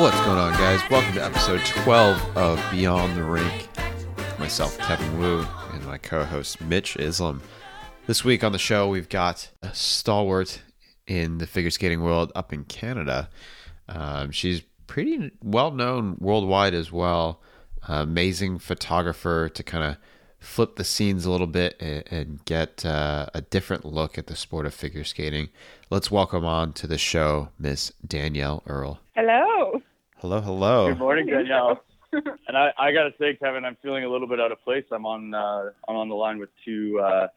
What's going on, guys? Welcome to episode 12 of Beyond the Rink. Myself, Kevin Wu, and my co host, Mitch Islam. This week on the show, we've got a stalwart in the figure skating world up in Canada. Um, she's pretty well known worldwide as well. Uh, amazing photographer to kind of flip the scenes a little bit and, and get uh, a different look at the sport of figure skating. Let's welcome on to the show Miss Danielle Earl. Hello. Hello, hello. Good morning, Danielle. and I, I got to say, Kevin, I'm feeling a little bit out of place. I'm on uh, I'm on the line with two uh,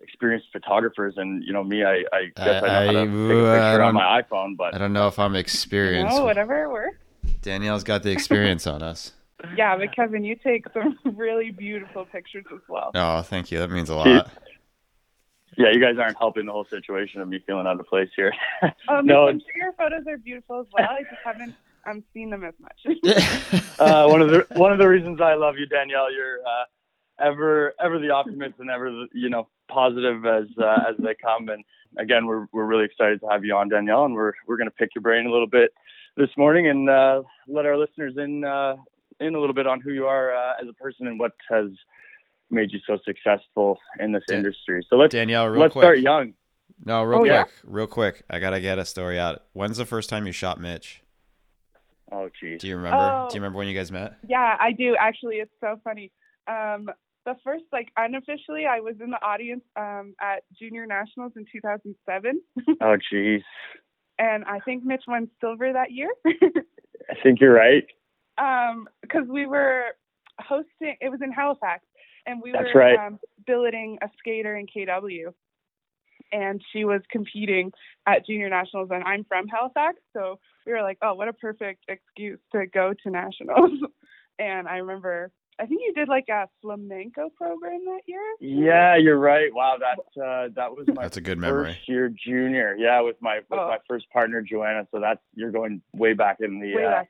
experienced photographers, and you know me, I, I guess I, I- know how to take a I picture on my iPhone, but I don't know if I'm experienced. Oh, whatever works. Danielle's got the experience on us. Yeah, but Kevin, you take some really beautiful pictures as well. Oh, thank you. That means a lot. yeah, you guys aren't helping the whole situation of me feeling out of place here. Um, No, I'm sure your photos are beautiful as well. I just haven't um, seeing them as much. uh, one of the one of the reasons I love you, Danielle. You're uh, ever ever the optimist and ever the, you know positive as uh, as they come. And again, we're we're really excited to have you on, Danielle, and we're we're going to pick your brain a little bit this morning and uh, let our listeners in uh, in a little bit on who you are uh, as a person and what has made you so successful in this Dan- industry. So let's Danielle, real let's quick. start young. No, real Oh, quick. yeah? Real quick. I got to get a story out. When's the first time you shot Mitch? Oh, geez. Do you remember? Oh. Do you remember when you guys met? yeah, I do. Actually, it's so funny. Um, the first, like, unofficially, I was in the audience um, at Junior Nationals in 2007, Oh, geez. and I think Mitch won silver that year. I think you're right. um because we were hosting it was in halifax and we That's were right. um, billeting a skater in kw and she was competing at junior nationals and i'm from halifax so we were like oh what a perfect excuse to go to nationals and i remember i think you did like a flamenco program that year Yeah, you're right. Wow, that uh, that was my That's a good memory. first year junior. Yeah, with my with Oh. my first partner Joanna. So that's you're going way back in the Way uh, back.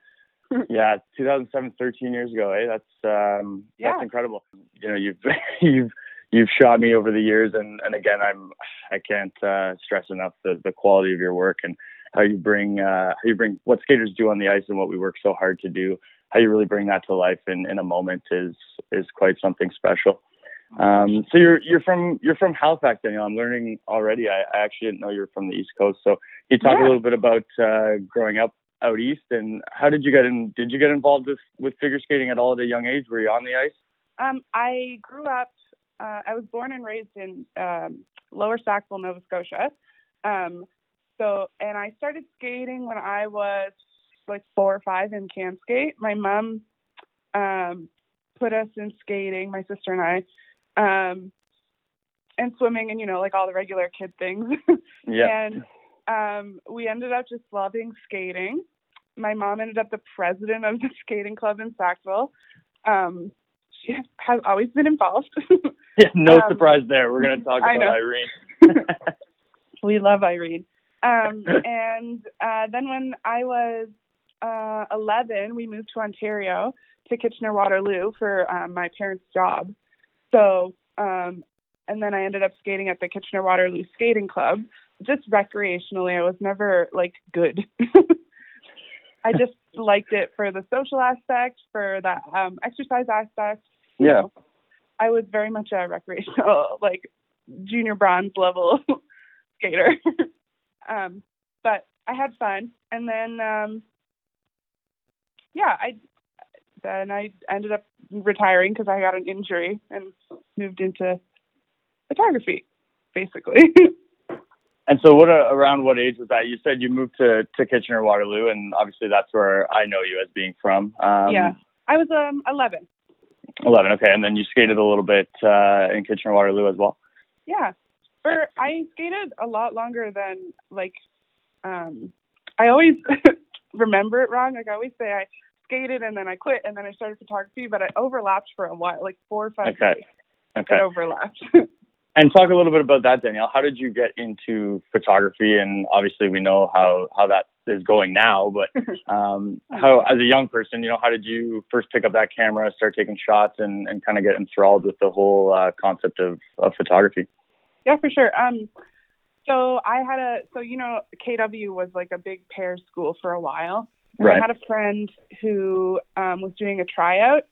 yeah 2007, 13 years ago. Eh, that's um Yeah. that's incredible. You know, you've you've you've shot me over the years, and and again, I'm I can't uh, stress enough the the quality of your work and how you bring uh, how you bring what skaters do on the ice and what we work so hard to do. How you really bring that to life in, in a moment is is quite something special. Um, so you're you're from you're from Halifax, Danielle. I'm learning already. I, I actually didn't know you were from the East Coast. So can you talk Yeah. a little bit about uh, growing up out east and how did you get in? Did you get involved with with figure skating at all at a young age? Were you on the ice? Um, I grew up. Uh, I was born and raised in um, Lower Sackville, Nova Scotia. Um, so, and I started skating when I was like four or five in CanSkate. My mom um, put us in skating, my sister and I, um, and swimming, and you know, like all the regular kid things. Yeah. And um, we ended up just loving skating. My mom ended up the president of the skating club in Sackville. Um, she has always been involved. Yeah, no Um, surprise there. We're going to talk about. Irene. we love Irene. Um, and uh, then when I was uh, 11, we moved to Ontario to Kitchener Waterloo for um, my parents' job. So, um, and then I ended up skating at the Kitchener Waterloo Skating Club, just recreationally. I was never like good. I just liked it for the social aspect, for the um, exercise aspect. you Yeah. know. I was very much a recreational, like junior bronze level skater. Um, but I had fun, and then um, yeah, I then I ended up retiring because I got an injury and moved into photography, basically. And so, what uh, around what age was that? You said you moved to to Kitchener Waterloo, and obviously that's where I know you as being from. Um, yeah, I was um 11. 11. Okay, and then you skated a little bit uh, in Kitchener Waterloo as well. Yeah. For I skated a lot longer than like um I always remember it wrong. Like I always say I skated and then I quit and then I started photography, but I overlapped for a while, like four or five Okay. years. Okay. It overlapped. And talk a little bit about that, Danielle. How did you get into photography? And obviously, we know how how that is going now. But um, how, as a young person, you know, how did you first pick up that camera, start taking shots, and, and kind of get enthralled with the whole uh, concept of, of photography? Yeah, for sure. Um so I had a so you know KW was like a big pair school for a while And Right. I had a friend who um, was doing a tryout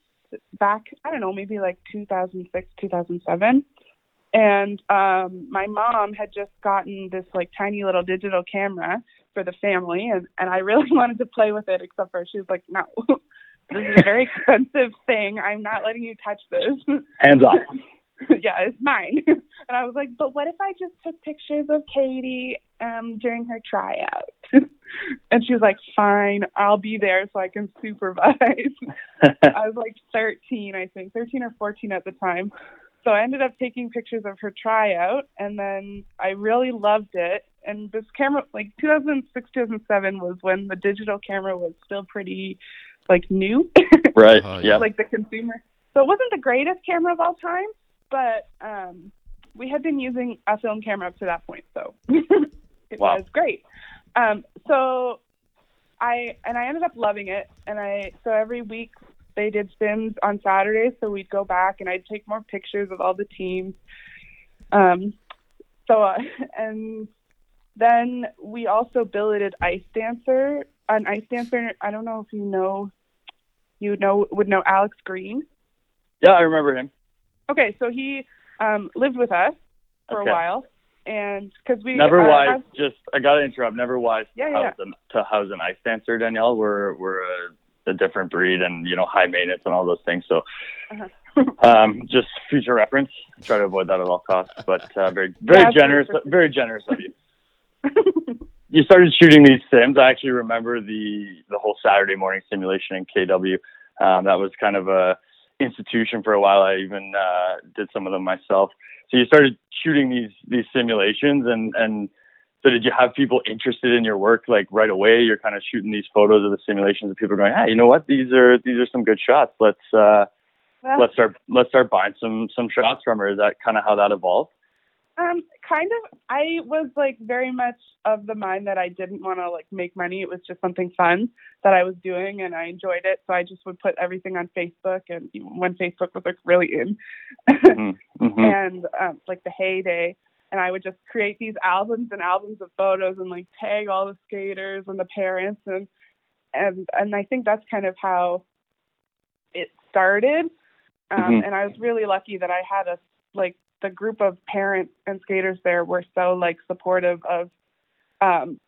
back, I don't know, maybe like 2006, 2007. And um, my mom had just gotten this like tiny little digital camera for the family, and, and I really wanted to play with it, except for she was like, no, this is a very expensive thing. I'm not letting you touch this. Hands off. yeah, it's mine. And I was like, but what if I just took pictures of Katie um, during her tryout? and she was like, fine, I'll be there so I can supervise. I was like 13, I think, 13 or 14 at the time. So I ended up taking pictures of her tryout, and then I really loved it. And this camera, like 2006, 2007, was when the digital camera was still pretty, like, new, right. Oh, yeah. like the consumer. So it wasn't the greatest camera of all time, but um, we had been using a film camera up to that point, so it Wow. was great. Um, so I and I ended up loving it, and I so every week they did sims on Saturdays, so we'd go back and I'd take more pictures of all the teams. Um, so uh, and then we also billeted Ice Dancer. An Ice Dancer. I don't know if you know, you know would know Alex Green. yeah, I remember him. Okay, so he um, lived with us for Okay. a while, and because we Never uh, wise. have- Just I gotta interrupt. Never wise Yeah, to, yeah, house An, to house an ice dancer, Danielle. We're we're a, a different breed, and you know high maintenance and all those things. So, Uh-huh. um, just future reference. Try to avoid that at all costs. But uh, very very Yeah, generous, sure. very generous of you. you started shooting these sims. I actually remember the the whole Saturday morning simulation in KW. Um, that was kind of a institution for a while. I even uh, did some of them myself. So you started shooting these these simulations, and and so did you have people interested in your work like right away? You're kind of shooting these photos of the simulations, and people are going, "Hey, you know what? These are these are some good shots. Let's uh, Well, let's start let's start buying some some shots from her." Is that kind of how that evolved? Um, kind of. I was like very much of the mind that I didn't want to like make money. It was just something fun that I was doing, and I enjoyed it. So I just would put everything on Facebook, and when Facebook was like really in, Mm-hmm. and um, like the heyday. And I would just create these albums and albums of photos, and like tag all the skaters and the parents, and and and I think that's kind of how it started. Um, Mhm. And I was really lucky that I had a like the group of parents and skaters there were so like supportive of um,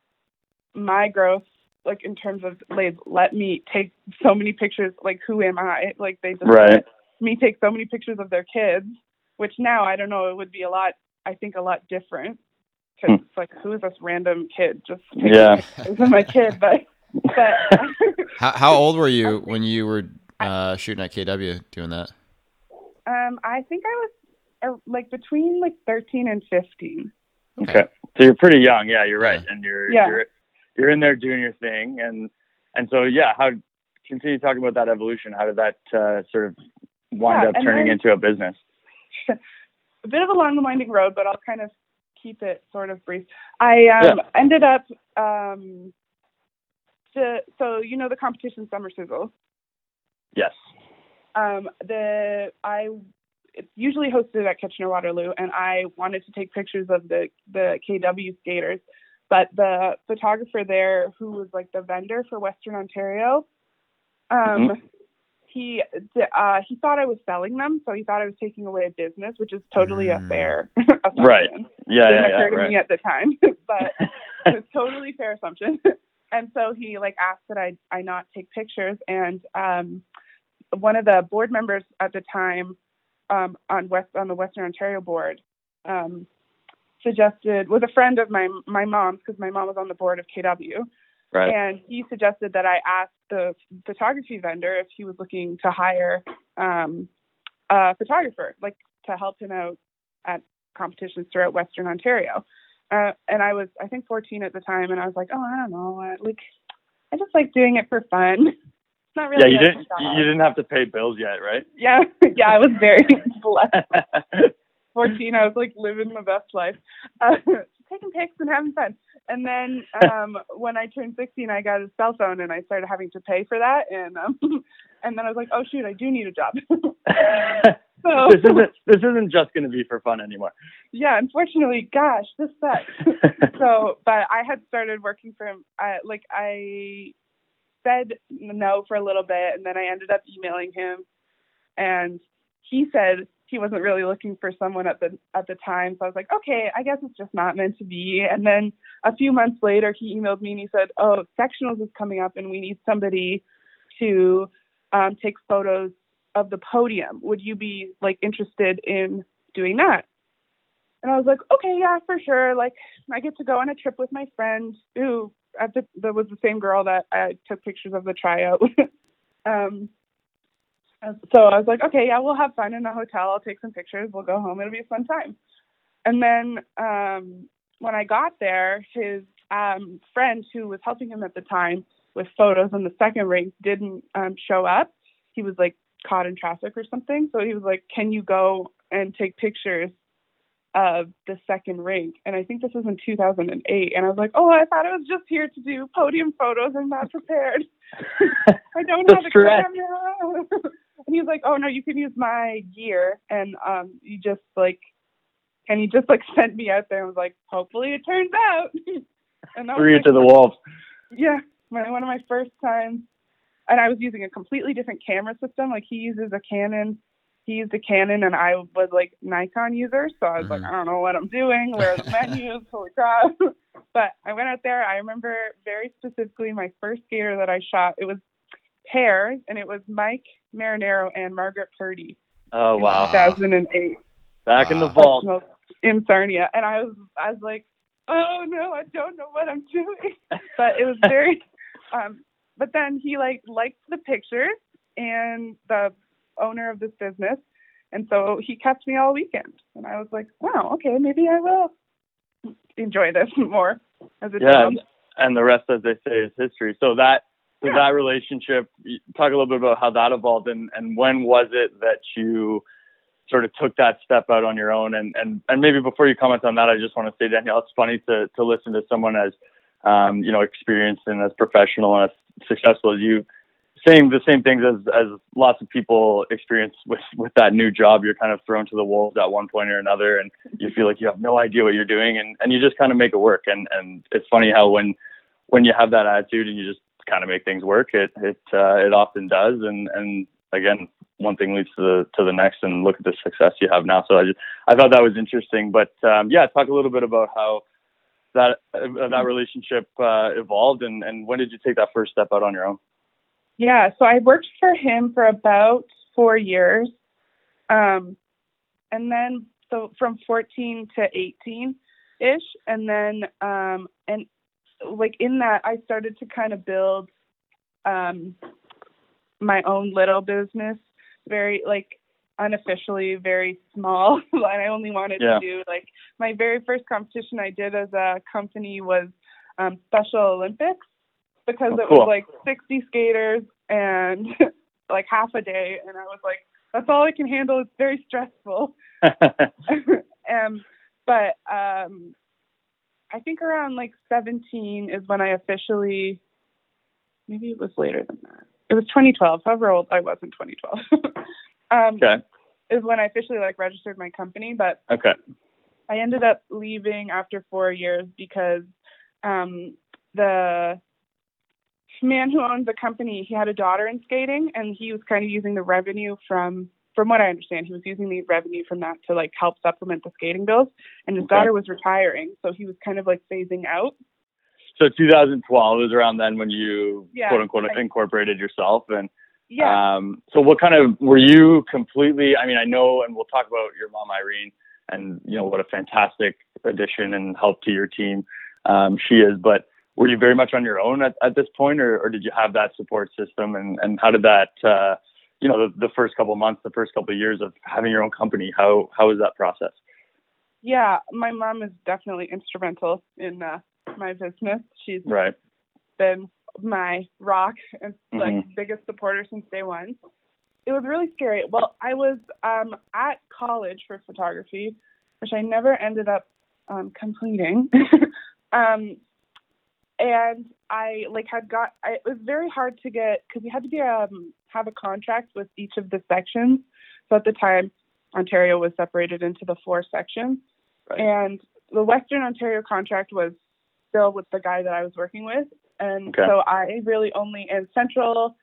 my growth, like in terms of like let me take so many pictures. Like who am I? Like they just Right. let me take so many pictures of their kids, which now I don't know. It would be a lot. I think a lot different because it's like who is this random kid just taking Yeah. pictures of my kid? But but How, how old were you when you were uh, shooting at KW doing that? um, I think I was like between like 13 and 15. Okay. So you're pretty young. Yeah, you're right. Yeah. And you're Yeah. you're you're in there doing your thing and and so yeah, how continue talking about that evolution. How did that uh, sort of wind Yeah, up turning then- into a business? a bit of a long and winding road, but I'll kind of keep it sort of brief. I um, ended up um, to so you know the competition Summer Sizzle. Yes. Um, the I it's usually hosted at Kitchener Waterloo, and I wanted to take pictures of the the KW skaters, but the photographer there, who was like the vendor for Western Ontario, um, he uh, he thought I was selling them, so he thought I was taking away a business, which is totally a Mm. fair assumption. Right. Yeah, Didn't yeah, to Right. me at the time, but it's totally fair assumption. and so he like asked that I I not take pictures, and um, one of the board members at the time um, on West on the Western Ontario board um, suggested was a friend of my my mom's because my mom was on the board of KW, Right. and he suggested that I ask the photography vendor if he was looking to hire um, a photographer, like to help him out at competitions throughout Western Ontario. Uh, and I was, I think, 14 at the time, and I was like, oh, I don't know, I, like, I just like doing it for fun. It's not really. yeah, you didn't you didn't have to pay bills yet, right? Yeah, yeah, I was very blessed. 14, I was like living the best life, uh, taking pics and having fun. And then um, when I turned 16, I got a cell phone and I started having to pay for that. And um, and then I was like, oh shoot, I do need a job. so this isn't this isn't just going to be for fun anymore. yeah, unfortunately, gosh, this sucks. so, but I had started working for him. I, like I said no for a little bit, and then I ended up emailing him, and he said he wasn't really looking for someone at the at the time. So I was like, okay, I guess it's just not meant to be. And then a few months later, he emailed me and he said, oh, sectionals is coming up, and we need somebody to um, take photos of the podium. Would you be like interested in doing that? And I was like, okay, yeah, for sure. Like, I get to go on a trip with my friend who at the, that was the same girl that I took pictures of the tryout. um, so I was like, okay, yeah, we'll have fun in a hotel. I'll take some pictures. We'll go home. It'll be a fun time. And then um, when I got there, his um, friend who was helping him at the time with photos on the second rink didn't um, show up. He was like caught in traffic or something. So he was like, can you go and take pictures of the second rink. And I think this was in 2008. And I was like, oh, I thought I was just here to do podium photos. I'm not prepared. I don't have a camera. and he was like, oh, no, you can use my gear. And um, you just like, and he just like sent me out there and was like, hopefully it turns out. and Threw you to the wolves. Yeah, my, one of my first times. And I was using a completely different camera system. Like he uses a Canon he used a Canon and I was like Nikon user, so I was mm-hmm. like, I don't know what I'm doing. Where are the menus? Holy crap! but I went out there. I remember very specifically my first skater that I shot. It was pairs, and it was Mike Marinaro and Margaret Purdy. Oh wow! 2008. Back in the vault in Sarnia, and I was I was like, oh no, I don't know what I'm doing. but it was very. um But then he like liked the pictures and the owner of this business. And so he kept me all weekend. And I was like, wow, okay, maybe I will enjoy this more as a yeah, and the rest, as they say, is history. So that so yeah. that relationship, talk a little bit about how that evolved and, and when was it that you sort of took that step out on your own? And, and, and maybe before you comment on that, I just want to say, Danielle, it's funny to, to listen to someone as, um, you know, experienced and as professional and as successful as you saying the same things as as lots of people experience with with that new job. You're kind of thrown to the wolves at one point or another, and you feel like you have no idea what you're doing, and and you just kind of make it work. And and it's funny how when when you have that attitude and you just kind of make things work, it it uh, it often does. And and again, one thing leads to the to the next, and look at the success you have now. So I just I thought that was interesting. But um, yeah, talk a little bit about how that uh, that relationship uh, evolved, and and when did you take that first step out on your own? Yeah, so I worked for him for about four years. Um, and then, so from 14 to 18 ish. And then, um, and like in that, I started to kind of build um, my own little business, very like unofficially, very small. and I only wanted yeah. to do like my very first competition I did as a company was um, Special Olympics because oh, it cool. was like 60 skaters and like half a day and i was like that's all i can handle. It's very stressful. Um, but um, i think around like 17 is when i officially maybe it was later than that. It was 2012 however old i was in 2012 um, okay. is when i officially like registered my company but okay. I ended up leaving after four years because um, the man who owns the company, he had a daughter in skating, and he was kind of using the revenue from, from what I understand, he was using the revenue from that to like help supplement the skating bills. And his okay. daughter was retiring, so he was kind of like phasing out. So 2012 was around then when you yeah, quote unquote I, incorporated yourself, and yeah. Um, so what kind of were you completely? I mean, I know, and we'll talk about your mom Irene, and you know what a fantastic addition and help to your team um, she is, but were you very much on your own at, at this point, or, or did you have that support system? And, and how did that, uh, you know, the, the first couple of months, the first couple of years of having your own company, how how was that process? Yeah, my mom is definitely instrumental in uh, my business. She's right. been my rock and like mm-hmm. biggest supporter since day one. It was really scary. Well, I was um, at college for photography, which I never ended up um, completing. um, and I like had got I, it was very hard to get because you had to be um have a contract with each of the sections. So at the time, Ontario was separated into the four sections, right. and the Western Ontario contract was still with the guy that I was working with, and Okay. so I really only and Central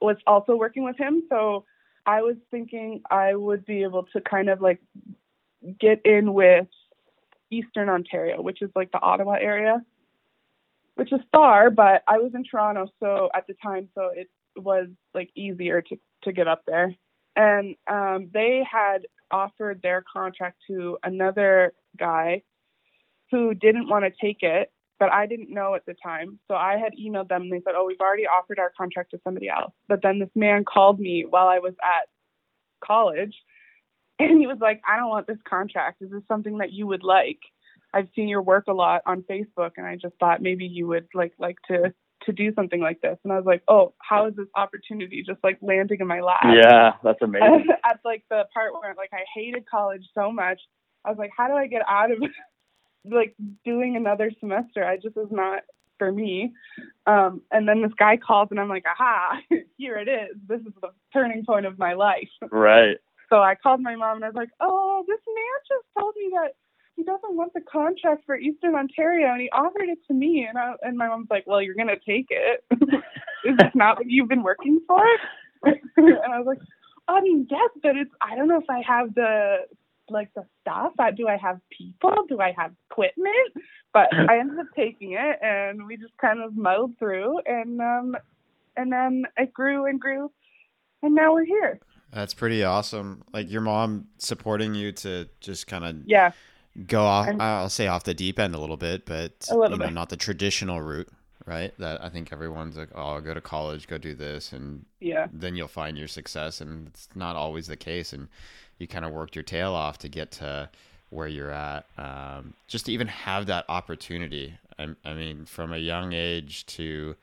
was also working with him. So I was thinking I would be able to kind of like get in with Eastern Ontario, which is like the Ottawa area, which is far, but I was in Toronto so at the time, so it was like easier to to get up there. And um, they had offered their contract to another guy who didn't want to take it, but I didn't know at the time. So I had emailed them and they said, "Oh, we've already offered our contract to somebody else." But then this man called me while I was at college and he was like, I don't want this contract. Is this something that you would like? I've seen your work a lot on Facebook and I just thought maybe you would like like to to do something like this. And I was like, Oh, how is this opportunity just like landing in my lap? Yeah, that's amazing. At like the part where like I hated college so much. I was like, How do I get out of like doing another semester? I just was not for me. Um, and then this guy calls and I'm like, aha, here it is. This is the turning point of my life. right. So I called my mom and I was like, "Oh, this man just told me that he doesn't want the contract for Eastern Ontario, and he offered it to me." And I, and my mom's like, "Well, you're gonna take it. Is this not what you've been working for?" and I was like, "I mean, yes, but it's I don't know if I have the like the stuff. I, do I have people? Do I have equipment?" But I ended up taking it, and we just kind of muddled through, and um, and then it grew and grew, and now we're here. That's pretty awesome. Like your mom supporting you to just kind of Yeah. Go off. And- I'll say off the deep end a little bit, but A little you know, bit. not the traditional route, right? That I think everyone's like, "Oh, go to college, go do this," and Yeah. then you'll find your success. And it's not always the case. And you kind of worked your tail off to get to where you're at. Um, just to even have that opportunity. I, I mean, from a young age to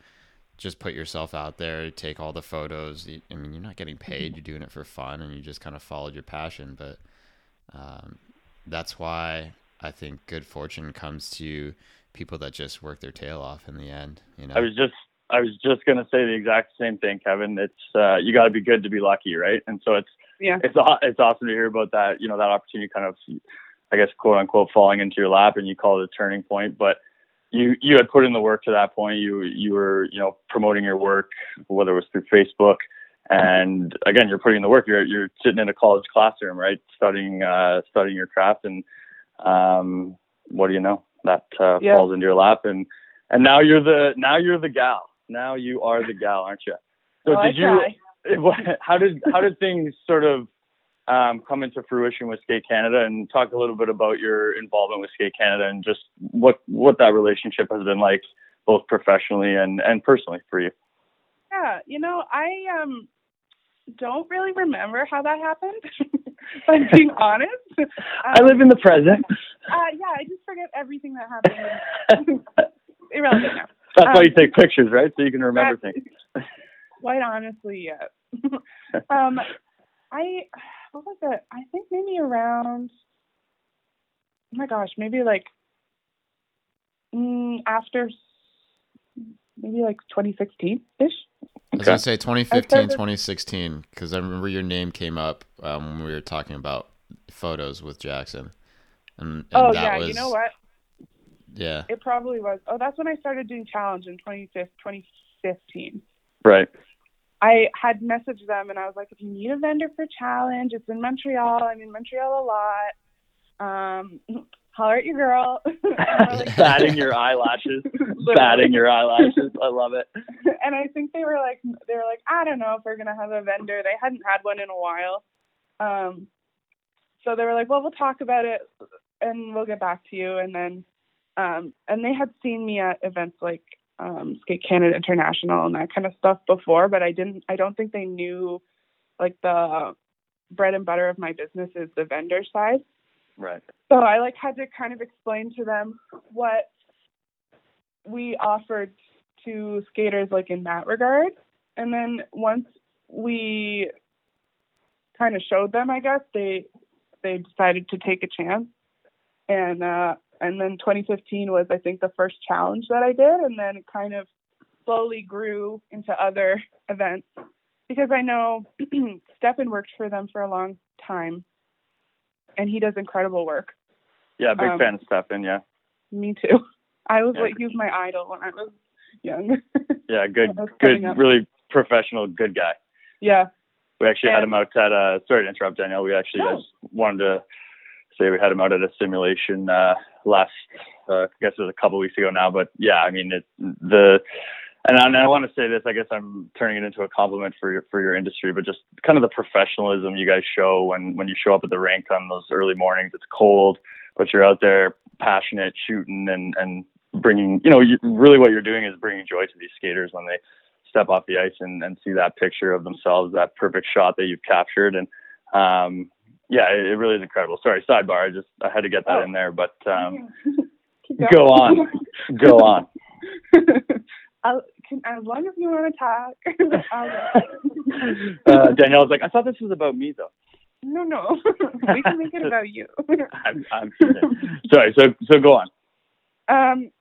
just put yourself out there, take all the photos. I mean, you're not getting paid; you're doing it for fun, and you just kind of followed your passion. But um, that's why I think good fortune comes to people that just work their tail off in the end. You know, I was just I was just gonna say the exact same thing, Kevin. It's uh, you got to be good to be lucky, right? And so it's Yeah. it's it's awesome to hear about that. You know that opportunity, kind of, I guess, quote unquote, falling into your lap, and you call it a turning point. But you you had put in the work to that point. You you were you know promoting your work, whether it was through Facebook, and again, you're putting in the work. You're you're sitting in a college classroom, right, studying uh, studying your craft, and um, what do you know? That uh, Yeah. falls into your lap, and and now you're the now you're the gal. Now you are the gal, aren't you? So I did you? what- how did how did things sort of um, come into fruition with Skate Canada and talk a little bit about your involvement with Skate Canada and just what what that relationship has been like both professionally and and personally for you. Yeah, you know, I um don't really remember how that happened. I'm being honest. Um, I live in the present. Uh, yeah, I just forget everything that happened. Irrelevant now. That's why um, you take pictures, right? So you can remember things. Quite honestly, yes. um, I what was it? I think maybe around. Oh my gosh, maybe like mm, after maybe like 2016 ish. I was gonna say 2015, 2016, because I remember your name came up um, when we were talking about photos with Jackson. And, and Oh that yeah, was, you know what? Yeah. It probably was. Oh, that's when I started doing challenge in 2015. 2015. Right. I had messaged them and I was like, if you need a vendor for challenge, it's in Montreal. I'm in Montreal a lot. Um, holler at your girl. Like- batting your eyelashes. Batting your eyelashes. I love it. and I think they were like, they were like, I don't know if we're gonna have a vendor. They hadn't had one in a while. Um, so they were like, well, we'll talk about it and we'll get back to you. And then, um, and they had seen me at events like um, Skate Canada International and that kind of stuff before, but I didn't. I don't think they knew like the bread and butter of my business is the vendor side. Right. So I like had to kind of explain to them what we offered to skaters like in that regard. And then once we kind of showed them, I guess, they they decided to take a chance. And uh and then 2015 was I think the first challenge that I did and then it kind of slowly grew into other events because I know Stefan worked for them for a long time and he does incredible work. Yeah, big Um, fan of Stefan. Yeah. Me too. I was Yeah. like, he was my idol when I was young. Yeah, good, good, really professional, good guy. yeah. We actually had him out at uh sorry to interrupt Danielle. We actually No. just wanted to say we had him out at a simulation uh last uh, I guess it was a couple weeks ago now, but yeah, I mean it the and I, and I want to say this, I guess I'm turning it into a compliment for your for your industry, but just kind of the professionalism you guys show when when you show up at the rink on those early mornings. It's cold, but you're out there passionate, shooting and and bringing, you know, you, really what you're doing is bringing joy to these skaters when they step off the ice and, and see that picture of themselves, that perfect shot that you've captured. And um, yeah, it, it really is incredible. Sorry, sidebar. I just I had to get that Oh. in there, but um, go on, go on. I'll, can, as long as you want to talk. I'll. Uh, Danielle's like, I thought this was about me though. no, no. we can make it about you. I'm, I'm. Sorry. So so go on. um.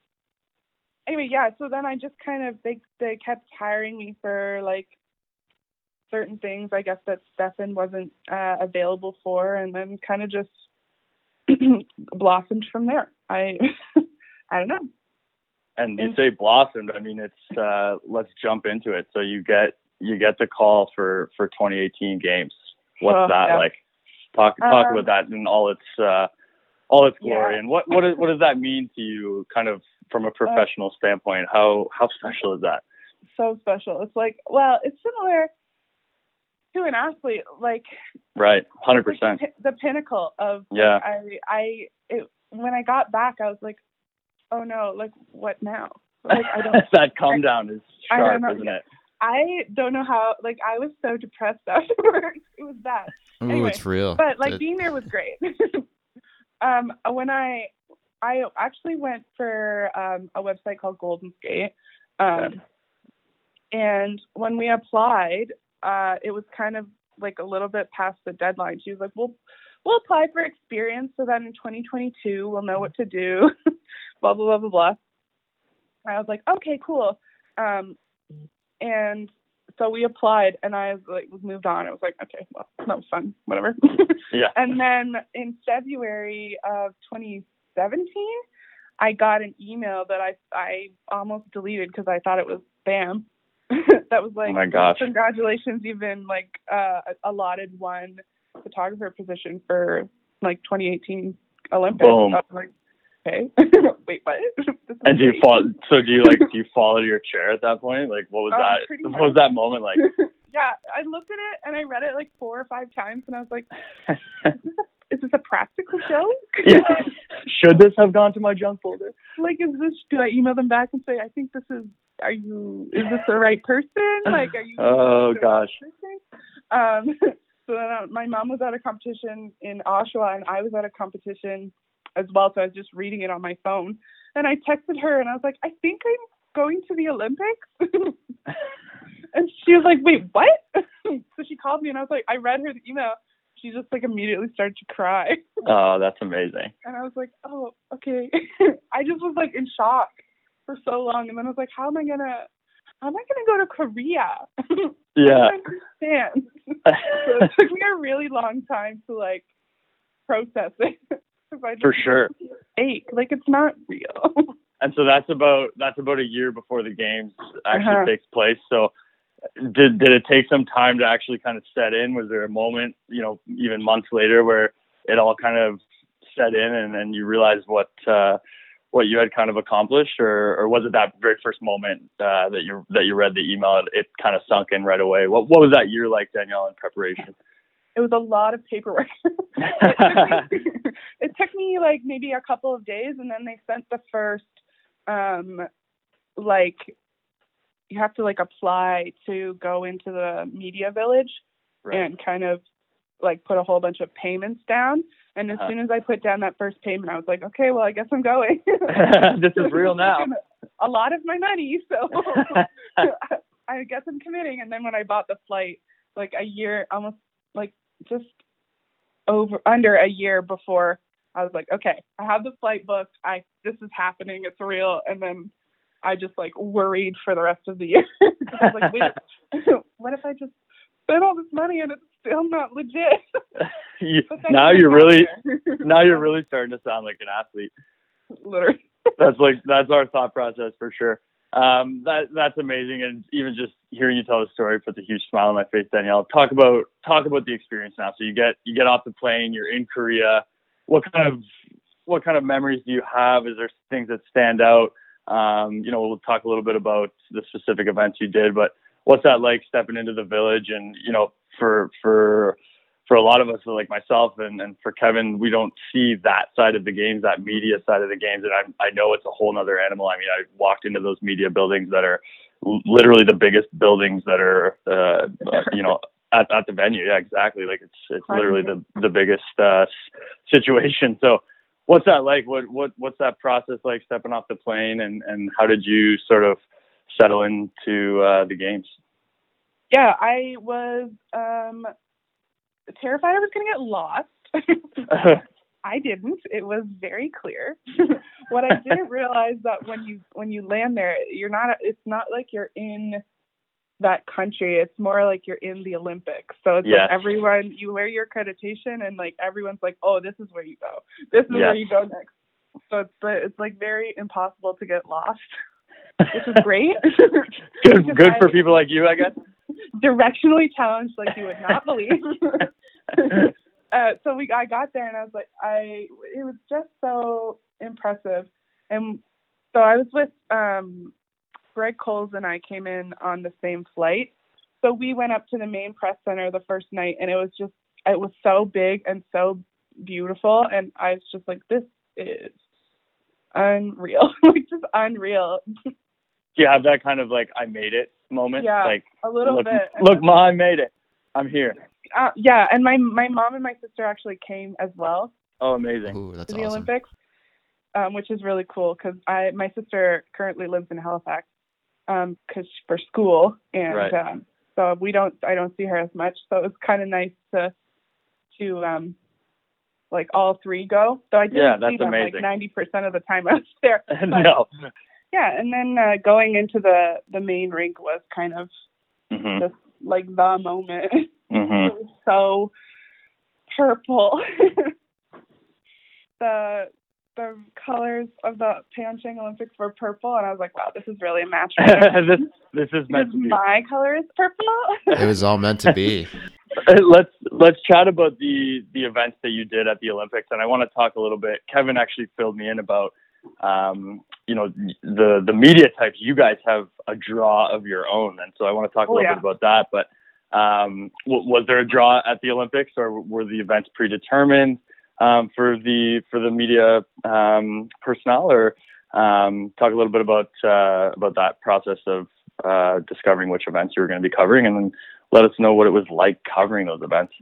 Anyway, yeah. So then I just kind of they they kept hiring me for like certain things. I guess that Stefan wasn't uh, available for, and then kind of just blossomed from there. I I don't know. And you say blossomed. I mean, it's uh, let's jump into it. So you get you get the call for for 2018 games. What's Oh, that yeah. like? Talk talk Um, about that in all its uh, all its glory. Yeah. And what what is, what does that mean to you, kind of from a professional standpoint? How how special is that? So special. It's like well, it's similar to an athlete. Like Right, hundred percent. the, pinnacle of like, Yeah. I I it, when I got back, I was like, oh no, like what now? Like I don't that come down is I don't sharp, know. isn't it? I don't know how. Like I was so depressed afterwards. It was bad. Ooh, Anyway, it's real. But like It- being there was great. um, when I I actually went for um, a website called Golden Skate, um, and when we applied, uh, it was kind of like a little bit past the deadline. She was like, "We'll we'll apply for experience so that in 2022 we'll know what to do." Blah blah blah blah blah. I was like, "Okay, cool." Um, and so we applied, and I was like, was moved on. I was like, "Okay, well, that was fun, whatever." Yeah. And then in February of 2017, I got an email that I I almost deleted because I thought it was spam. that was like, oh my gosh. congratulations, you've been like uh, allotted one photographer position for like 2018 Olympics. Boom. Like, okay, wait, what? And do you fall? So do you like? Do you fall to your chair at that point? Like, what was Uh, that? What was that moment like? yeah, I looked at it and I read it like four or five times, and I was like, is this a practical joke? yeah. Should this have gone to my junk folder? like is this do I email them back and say I think this is are you is this the right person? Like are you Oh right gosh. Um so then uh, my mom was at a competition in Oshawa and I was at a competition as well, so I was just reading it on my phone. And I texted her and I was like, I think I'm going to the Olympics And she was like, Wait, what? so she called me and I was like I read her the email. She just like immediately started to cry. Oh, that's amazing. And I was like, oh, okay. I just was like in shock for so long. And then I was like, how am I going to, how am I going to go to Korea? Yeah. Understand. so it took me a really long time to like process it. For sure. fake. Like it's not real. And so that's about that's about a year before the games actually Uh-huh. takes place. So did did it take some time to actually kind of set in? Was there a moment, you know, even months later where it all kind of set in and then you realized what uh what you had kind of accomplished or, or was it that very first moment uh, that you that you read the email it, it kind of sunk in right away? What what was that year like, Danielle, in preparation? It was a lot of paperwork. it, took me, it took me like maybe a couple of days and then they sent the first um like you have to like apply to go into the media village and kind of like put a whole bunch of payments down and as Uh-huh. soon as I put down that first payment I was like okay well I guess I'm going this is real now. a lot of my money so I guess I'm committing. And then when I bought the flight, like a year, almost like just over under a year before, I was like, okay, I have the flight booked. I this is happening. It's real. And then I just like worried for the rest of the year. I was like, wait, what if I just spent all this money and it's still not legit? You- now you're really now you're really starting to sound like an athlete. literally. That's like that's our thought process for sure. Um, that that's amazing, and even just hearing you tell the story puts a huge smile on my face, Danielle. Talk about talk about the experience now. So you get you get off the plane, you're in Korea. What kind of what kind of memories do you have? Is there things that stand out? Um, you know, we'll talk a little bit about the specific events you did, but what's that like stepping into the village? And you know, for for for a lot of us, like myself and, and for Kevin, we don't see that side of the games, that media side of the games. And I, I know it's a whole other animal. I mean, I walked into those media buildings that are literally the biggest buildings that are, uh, you know, at, at the venue. Yeah, exactly. Like it's, it's literally the, the biggest, uh, situation. So what's that like? What, what, what's that process like stepping off the plane and, and how did you sort of settle into, uh, the games? Yeah, I was, um, terrified I was going to get lost. I didn't. It was very clear. what I didn't realize that when you when you land there, you're not. It's not like you're in that country. It's more like you're in the Olympics. So it's Yes. like everyone you wear your accreditation, and like everyone's like, oh, this is where you go. This is where you go next. So it's it's like very impossible to get lost, which is great. Good, good for people like you, I guess. Directionally challenged like you would not believe. uh, so we I got there and I was like I it was just so impressive. And so I was with um Greg Coles and I came in on the same flight. So we went up to the main press center the first night and it was just it was so big and so beautiful and I was just like this is unreal. like just unreal. Do you have that kind of like I made it moment? Yeah, Like A little look, bit. Look, ma, I made it. I'm here. uh, yeah, and my my mom and my sister actually came as well Oh, amazing. Ooh, that's to the awesome. Olympics, um, which is really cool because I my sister currently lives in Halifax um 'cause for school, and Right. um, so we don't I don't see her as much. So it was kind of nice to to um like all three go. So I didn't Yeah, see that's them amazing. like ninety percent of the time I was there. But, no. Yeah, and then uh, going into the the main rink was kind of Mhm. just like the moment. Mhm. It was so purple. the the colors of the Pyeongchang Olympics were purple, and I was like, wow, this is really a match. this this is meant to be. my color is purple. It was all meant to be. let's let's chat about the the events that you did at the Olympics, and I want to talk a little bit. Kevin actually filled me in about um, you know the the media types. You guys have a draw of your own, and so I want to talk a Oh, little yeah. bit about that. But um, w- was there a draw at the Olympics, or were the events predetermined um, for the for the media um, personnel? Or um, talk a little bit about uh, about that process of uh, discovering which events you were going to be covering, and then let us know what it was like covering those events.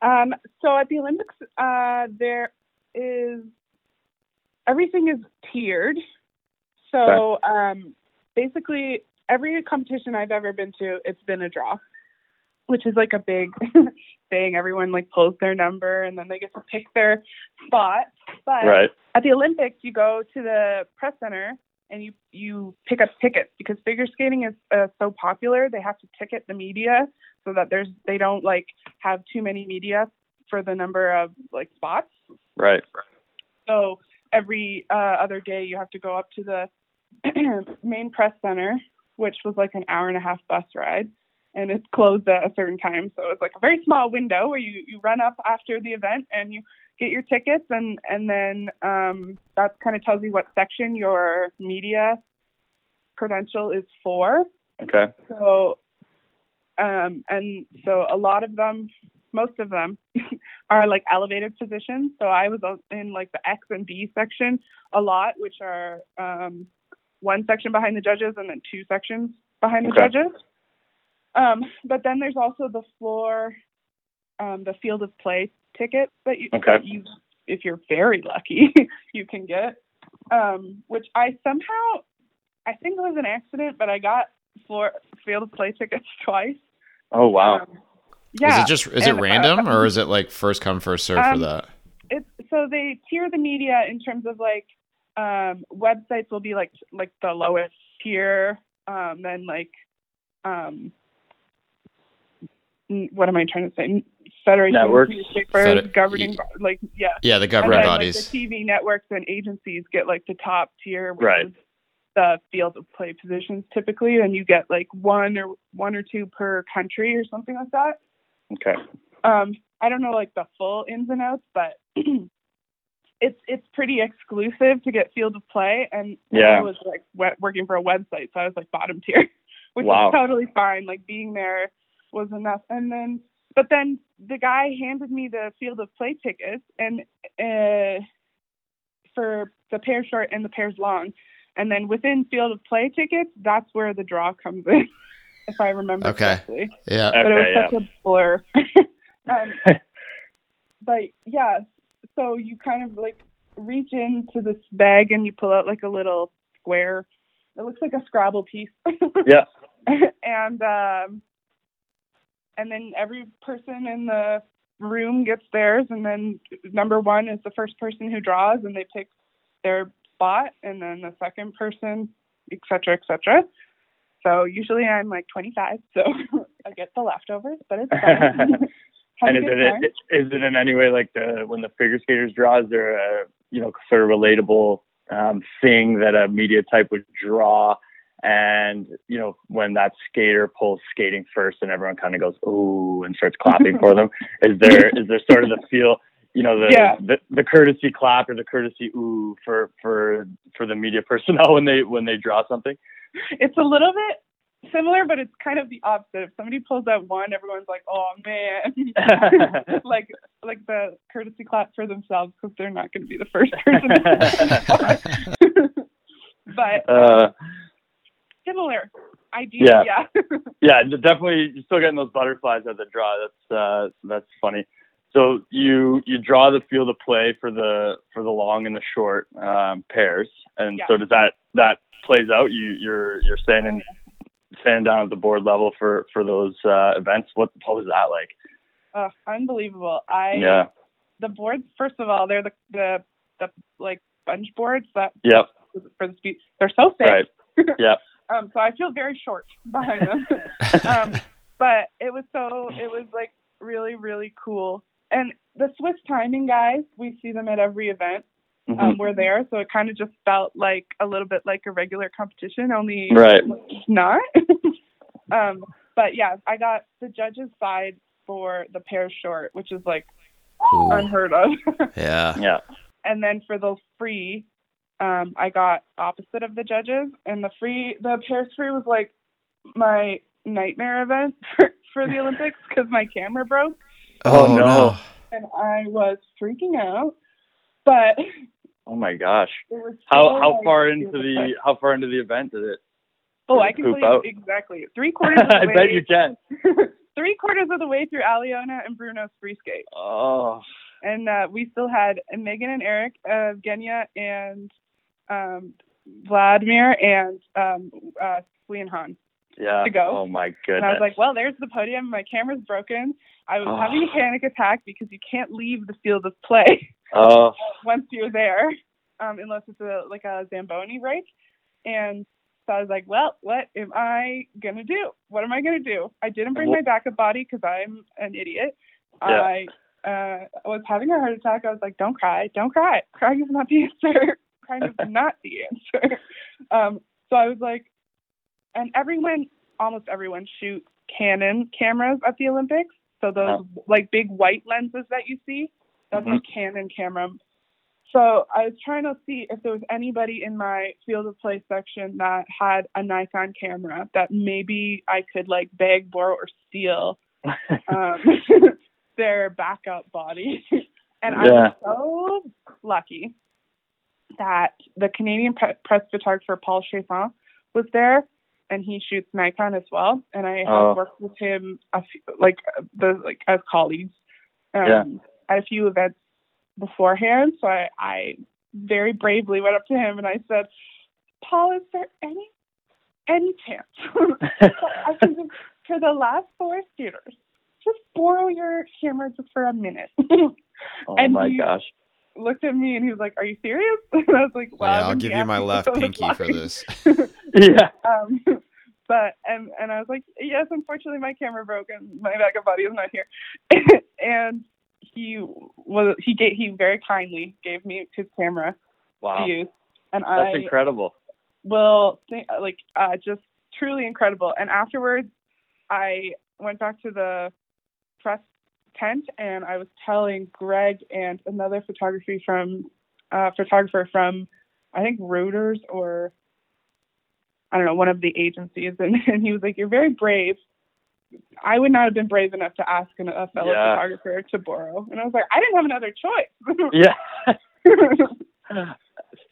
Um, so at the Olympics, uh, there is everything is tiered. So um, basically, every competition I've ever been to, it's been a draw, which is like a big thing. Everyone like pulls their number and then they get to pick their spot. But Right. at the Olympics, you go to the press center and you you pick up tickets because figure skating is uh, so popular. They have to ticket the media so that there's they don't like have too many media for the number of like spots. Right. So every uh, other day, you have to go up to the main press center, which was like an hour and a half bus ride, and it's closed at a certain time. So it's like a very small window where you you run up after the event and you get your tickets, and and then um, that kind of tells you what section your media credential is for. Okay. So, um, and so a lot of them, most of them, are like elevated positions. So I was in like the X and B section a lot, which are um, one section behind the judges and then two sections behind the Okay. judges. Um, but then there's also the floor, um, the field of play ticket that you, Okay. that you if you're very lucky, you can get. Um, which I somehow, I think it was an accident, but I got floor field of play tickets twice. Oh wow. Um, yeah. Is it just is it and, uh, random or is it like first come first serve for Um, that? it's so they tier the media in terms of like um websites will be like like the lowest tier um then like um what am i trying to say federation of Networks? newspapers Fed- governing y- like yeah Yeah, the and government then, bodies. like, the tv networks and agencies get like the top tier which Right. is the field of play positions typically, and you get like one or one or two per country or something like that. Okay. Um, I don't know like the full ins and outs, but it's it's pretty exclusive to get field of play, and Yeah. I was like we- working for a website, so I was like bottom tier, which Wow. is totally fine. Like being there was enough, and then but then the guy handed me the field of play tickets, and uh, for the pair short and the pairs long, and then within field of play tickets, that's where the draw comes in, if I remember Okay. correctly Yeah. but it was yeah. such a blur. um, but yeah, so you kind of like reach into this bag and you pull out like a little square. It looks like a Scrabble piece. Yeah. and um, and then every person in the room gets theirs, and then number one is the first person who draws, and they pick their spot, and then the second person, et cetera, et cetera. So usually I'm like 25, so I get the leftovers, but it's fun. Have and is it time. it in any way like the when the figure skaters draw? Is there a you know sort of relatable um, thing that a media type would draw? And you know when that skater pulls skating first, and everyone kind of goes ooh and starts clapping for them. Is there is there sort of the feel? You know the, Yeah. the the courtesy clap or the courtesy ooh for for for the media personnel when they when they draw something. It's a little bit similar, but it's kind of the opposite. If somebody pulls out one, everyone's like, "Oh man!" like like the courtesy clap for themselves because they're not going to be the first person. but uh, similar idea. Yeah. Yeah. yeah, definitely. You're still getting those butterflies at the draw. That's uh, that's funny. So you you draw the field of play for the for the long and the short um, pairs, and Yeah. so does that that plays out? You you're you're standing standing down at the board level for for those uh, events. What what was that like? Oh, unbelievable. I Yeah. the boards. First of all, they're the the the like sponge boards that Yep. for the speed. They're so thick. Right. Yep. Um, so I feel very short behind them. um, but it was so it was like really really cool. And the Swiss timing guys, we see them at every event. Mhm. Um, we're there, so it kind of just felt like a little bit like a regular competition, only Right. not. um, but yeah, I got the judges' side for the pair short, which is like Ooh. unheard of. Yeah. Yeah. and then for the free, um, I got opposite of the judges, and the free, the pairs free was like my nightmare event for, for the Olympics because my camera broke Oh, Oh, no. no. and I was freaking out. But it Oh my gosh. How how far into the how far into the event did it? Oh, did I can tell you out? exactly. Three quarters of the I way. bet you can. three quarters of the way through Aliona and Bruno's free skate. Oh. and uh, we still had Megan and Eric, uh, Genya and um, Vladimir and um, uh, Lee and Han. Yeah. To go. Oh my goodness. And. I was like, well, there's the podium. My camera's broken. I was Oh. having a panic attack because you can't leave the field of play oh. once you're there, um, unless it's a like a Zamboni rake. And so I was like, well, what am I gonna do? What am I gonna do? I didn't bring my backup body because I'm an idiot. Yeah. I uh, was having a heart attack. I was like, don't cry, don't cry. Crying is not the answer. Crying is not the answer. Um, so I was like, and everyone, almost everyone shoots Canon cameras at the Olympics. So those like big white lenses that you see, that's a Canon camera. So I was trying to see if there was anybody in my field of play section that had a Nikon camera that maybe I could like beg, borrow, or steal um, their backup body. and I Yeah. was so lucky that the Canadian pre- press photographer Paul Chiasson was there, and he shoots Nikon as well. And I have Oh. worked with him a few, like the like as colleagues um, Yeah. at a few events beforehand. So I, I very bravely went up to him and I said, "Paul, is there any any chance I can just, for the last four shooters just borrow your camera just for a minute. oh And my you- gosh. Looked at me and he was like, "Are you serious?" And I was like, "Well, yeah, I've I'll give you my left pinky for this. Yeah. um, but and and I was like, "Yes, unfortunately, my camera broke and my backup body is not here." and he was he gave he very kindly gave me his camera Wow. to use, and That's I incredible. Well, think like uh, just truly incredible. And afterwards, I went back to the press tent and I was telling Greg and another photography from uh, photographer from I think Reuters or I don't know one of the agencies, and, and he was like, "You're very brave." I would not have been brave enough to ask an, a fellow Yeah. photographer to borrow, and I was like, I didn't have another choice. Yeah.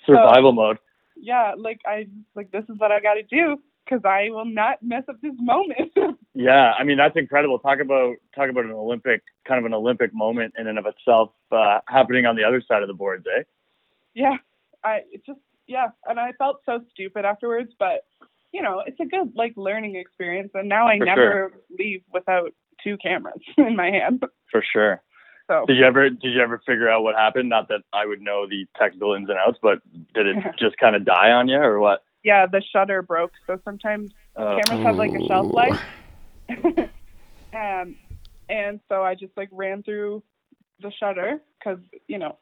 Survival mode. yeah, like I like this is what I got to do because I will not mess up this moment. Yeah, I mean that's incredible. Talk about talk about an Olympic kind of an Olympic moment in and of itself uh, happening on the other side of the boards, eh? yeah, I it just yeah, and I felt so stupid afterwards, but you know, it's a good like learning experience, and now I For never leave without two cameras in my hand. For sure. So Did you ever did you ever figure out what happened? Not that I would know the technical ins and outs, but did it just kind of die on you or what? yeah, the shutter broke, so sometimes Uh, cameras have like a shelf life. um, and so I just like ran through the shutter because you know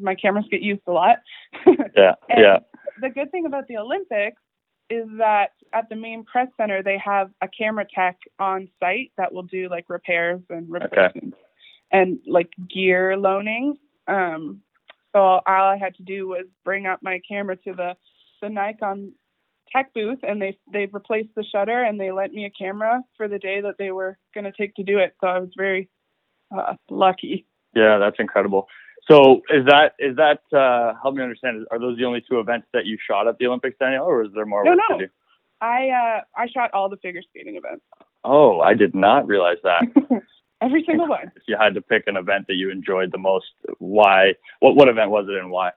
my cameras get used a lot. yeah, yeah. the good thing about the Olympics is that at the main press center they have a camera tech on site that will do like repairs and replacements and like gear loaning. Um, so all I had to do was bring up my camera to the the Nikon tech booth and they they replaced the shutter and they lent me a camera for the day that they were going to take to do it. So I was very uh, lucky. Yeah, that's incredible. So is that is that uh, help me understand? Are those the only two events that you shot at the Olympics, Danielle, or is there more No, work no. to do? I uh, I shot all the figure skating events, Oh, I did not realize that. every single one. if you had to pick an event that you enjoyed the most, why? What what event was it and why?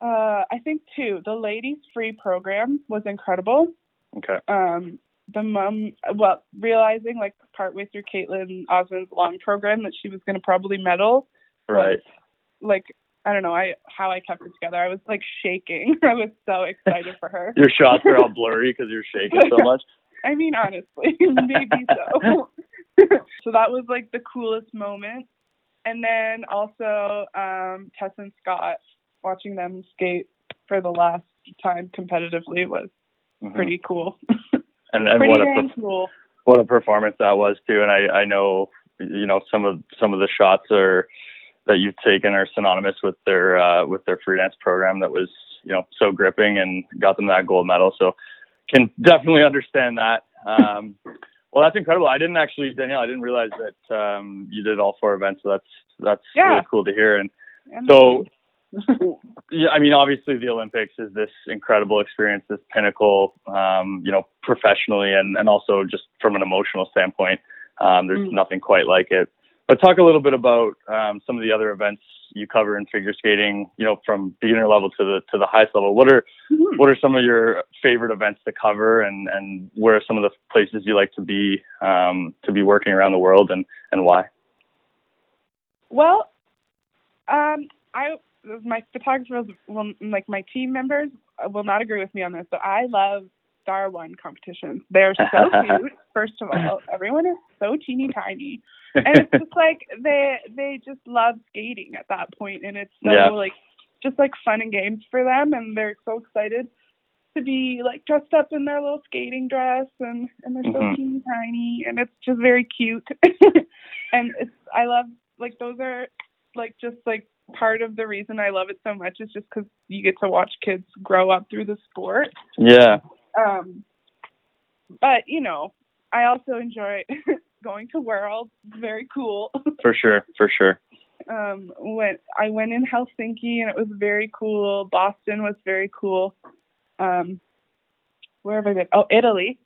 Uh, I think two. The ladies free program was incredible. Okay. Um, the mom, well, realizing like partway through Kaetlyn Osmond's long program that she was going to probably medal. Right. Like I don't know, I how I kept it together. I was like shaking. I was so excited for her. Your shots are all blurry because you're shaking so much. I mean, honestly, maybe so. so that was like the coolest moment. And then also um, Tess and Scott watching them skate for the last time competitively was Mhm. pretty cool. And and pretty what a per- cool. what a performance that was too. And I I know you know some of some of the shots are that you've taken are synonymous with their uh, with their free dance program that was you know so gripping and got them that gold medal. So can definitely understand that. Um, well, that's incredible. I didn't actually, Danielle, I didn't realize that um, you did all four events. So that's that's Yeah. really cool to hear. And so, yeah, I mean, obviously the Olympics is this incredible experience, this pinnacle, um, you know, professionally and, and also just from an emotional standpoint. Um, there's Mm. nothing quite like it. But talk a little bit about um, some of the other events you cover in figure skating, you know, from beginner level to the to the highest level. What are Mhm. what are some of your favorite events to cover, and and where are some of the places you like to be um, to be working around the world, and and why? Well, um, I my photographers will like my team members will not agree with me on this, but I love Star One competitions. They're so cute. First of all, everyone is so teeny tiny, and it's just like they they just love skating at that point, and it's so Yeah. like just like fun and games for them, and they're so excited to be like dressed up in their little skating dress, and and they're so Mhm. teeny tiny, and it's just very cute, and it's I love like those are like just like part of the reason I love it so much is just because you get to watch kids grow up through the sport. Yeah, Um, but you know, I also enjoy going to Worlds. Very cool. for sure, for sure. um, went I went in Helsinki and it was very cool. Boston was very cool. Um, where have I been? Oh, Italy.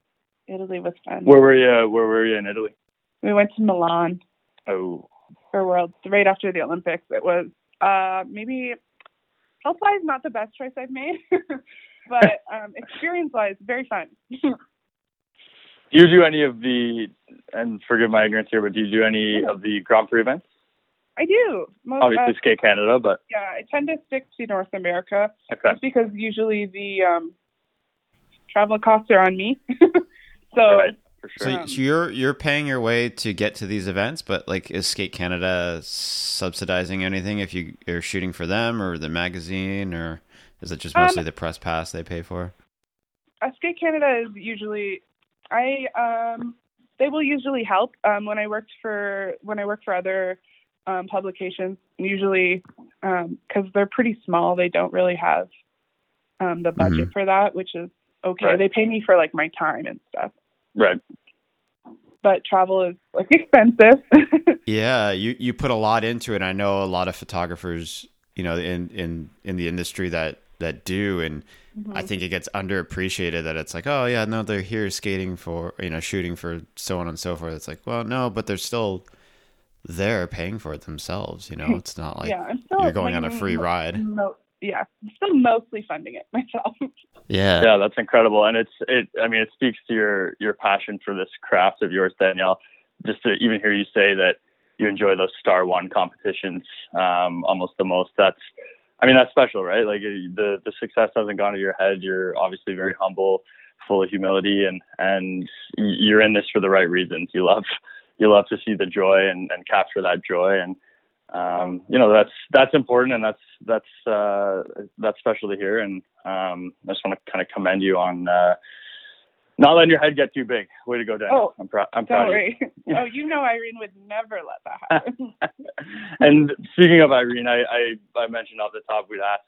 Italy was fun. Where were you? Where were you in Italy? We went to Milan Oh, for Worlds right after the Olympics. It was uh, maybe health wise not the best choice I've made, but um, experience wise very fun. do you do any of the? And forgive my ignorance here, but do you do any of the Grand Prix events? I do. Most, Obviously, uh, Skate Canada, but yeah, I tend to stick to North America okay. just because usually the um, travel costs are on me. so Right, for So, sure. Um, so you're you're paying your way to get to these events, but like is Skate Canada subsidizing anything if you are shooting for them or the magazine or Is it just Um, mostly the press pass they pay for? uh, Skate Canada is usually I um they will usually help um when I worked for when I work for other um publications usually um cuz they're pretty small they don't really have um the budget for that which is okay Right. they pay me for like my time and stuff Right. but travel is like expensive Yeah, you you put a lot into it. I know a lot of photographers, you know, in in in the industry that that do, and Mm-hmm. I think it gets underappreciated that it's like, oh yeah, no, they're here skating for you know shooting for so on and so forth. It's like, well, no, but they're still there paying for it themselves. You know, it's not like yeah I'm still you're going on a free ride. mo- yeah I'm still mostly funding it myself Yeah, Yeah, that's incredible, and it's it. I mean, it speaks to your your passion for this craft of yours, Danielle. Just to even hear you say that you enjoy those Star One competitions um, almost the most. That's, I mean, that's special, right? Like the the success hasn't gone to your head. You're obviously very humble, full of humility, and and you're in this for the right reasons. You love you love to see the joy and, and capture that joy and um, you know that's that's important and that's that's uh, that's special to hear and um, I just want to kind of commend you on uh, not letting your head get too big. Way to go, Dan. Oh, I'm proud. I'm don't proud. worry oh you know Irene would never let that happen and speaking of Irene, I, I I mentioned off the top we'd ask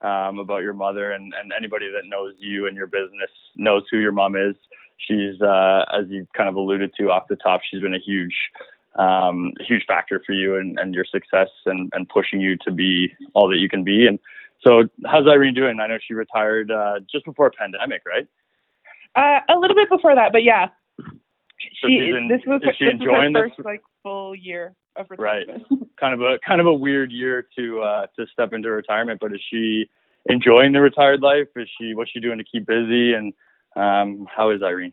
um, about your mother and and anybody that knows you and your business knows who your mom is. She's uh, as you kind of alluded to off the top. She's been a huge um, huge factor for you and, and your success and, and pushing you to be all that you can be. And so, how's Irene doing? I know she retired uh, just before pandemic, right? Uh, a little bit before that, but yeah. So She, in- this was is she this was enjoying her this? first like full year of retirement. Right. Kind of a kind of a weird year to uh, to step into retirement, but is she enjoying the retired life? Is she what's she doing to keep busy? And um, how is Irene?